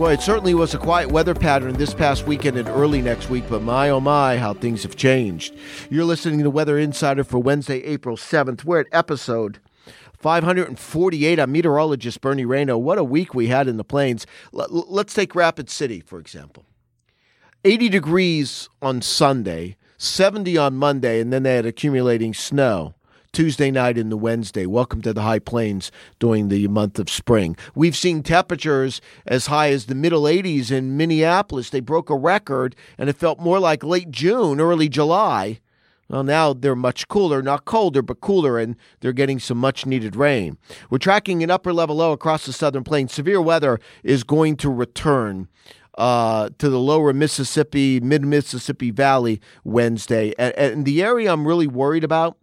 Well, it certainly was a quiet weather pattern this past weekend and early next week, but my oh my, how things have changed. You're listening to Weather Insider for Wednesday, April 7th. We're at episode 548. I'm meteorologist Bernie Rayno. What a week we had in the plains. Let's take Rapid City, for example. 80 degrees on Sunday, 70 on Monday, and then they had accumulating snow. Tuesday night into Wednesday. Welcome to the high plains during the month of spring. We've seen temperatures as high as the middle 80s in Minneapolis. They broke a record, and it felt more like late June, early July. Well, now they're much cooler, not colder, but cooler, and they're getting some much needed rain. We're tracking an upper level low across the southern plains. Severe weather is going to return. Uh, to the lower Mississippi, mid Mississippi Valley Wednesday. And, and the area I'm really worried about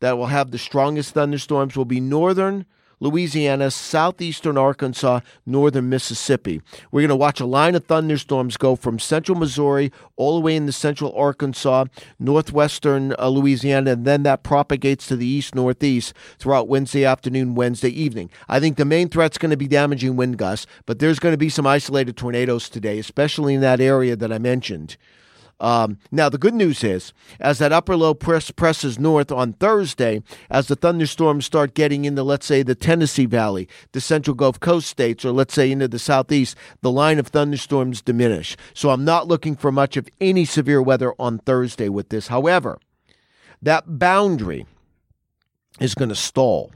that will have the strongest thunderstorms will be northern Louisiana, southeastern Arkansas, northern Mississippi. We're going to watch a line of thunderstorms go from central Missouri all the way into central Arkansas, northwestern uh, Louisiana, and then that propagates to the east northeast throughout Wednesday afternoon, Wednesday evening. I think the main threat's going to be damaging wind gusts, but there's going to be some isolated tornadoes today, especially in that area that I mentioned. Um, now, the good news is, as that upper low press presses north on Thursday, as the thunderstorms start getting into, let's say, the Tennessee Valley, the central Gulf Coast states, or let's say into the southeast, the line of thunderstorms diminish. So I'm not looking for much of any severe weather on Thursday with this. However, that boundary is going to stall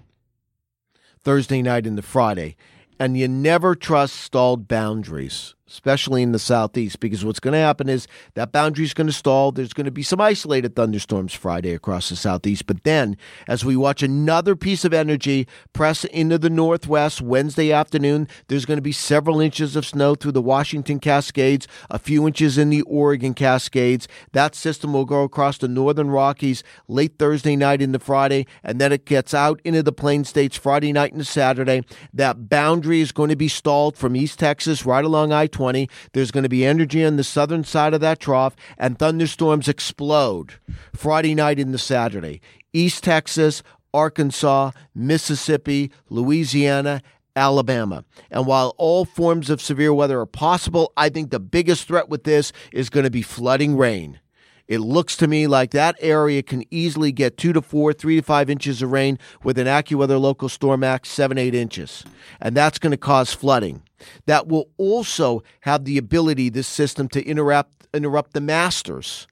Thursday night into Friday. And you never trust stalled boundaries especially in the southeast, because what's going to happen is that boundary is going to stall. There's going to be some isolated thunderstorms Friday across the southeast. But then, as we watch another piece of energy press into the northwest Wednesday afternoon, there's going to be several inches of snow through the Washington Cascades, a few inches in the Oregon Cascades. That system will go across the northern Rockies late Thursday night into Friday, and then it gets out into the Plain States Friday night into Saturday. That boundary is going to be stalled from East Texas right along I 20 20. There's going to be energy on the southern side of that trough, and thunderstorms explode Friday night into Saturday. East Texas, Arkansas, Mississippi, Louisiana, Alabama. And while all forms of severe weather are possible, I think the biggest threat with this is going to be flooding rain. It looks to me like that area can easily get two to four, three to five inches of rain with an AccuWeather local storm max seven, eight inches. And that's going to cause flooding. That will also have the ability, this system, to interrupt, interrupt the masters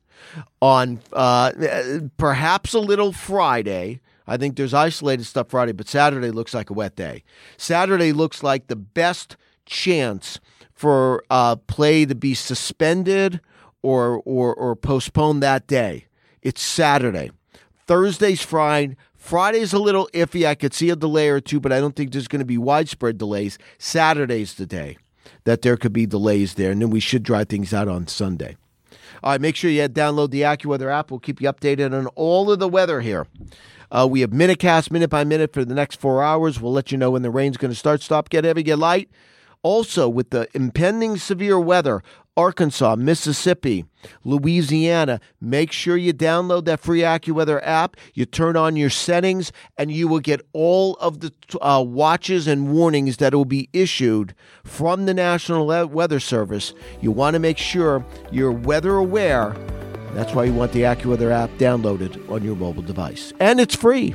on uh, perhaps a little Friday. I think there's isolated stuff Friday, but Saturday looks like a wet day. Saturday looks like the best chance for uh, play to be suspended or or or postpone that day. It's Saturday. Thursday's fine. Friday's a little iffy. I could see a delay or two, but I don't think there's going to be widespread delays. Saturday's the day that there could be delays there, and then we should dry things out on Sunday. All right, make sure you download the AccuWeather app. We'll keep you updated on all of the weather here. Uh, we have Minutecast minute by minute for the next four hours. We'll let you know when the rain's going to start, stop, get heavy, get light. Also, with the impending severe weather, Arkansas, Mississippi, Louisiana. Make sure you download that free AccuWeather app. You turn on your settings, and you will get all of the uh, watches and warnings that will be issued from the National Weather Service. You want to make sure you're weather aware. That's why you want the AccuWeather app downloaded on your mobile device. And it's free.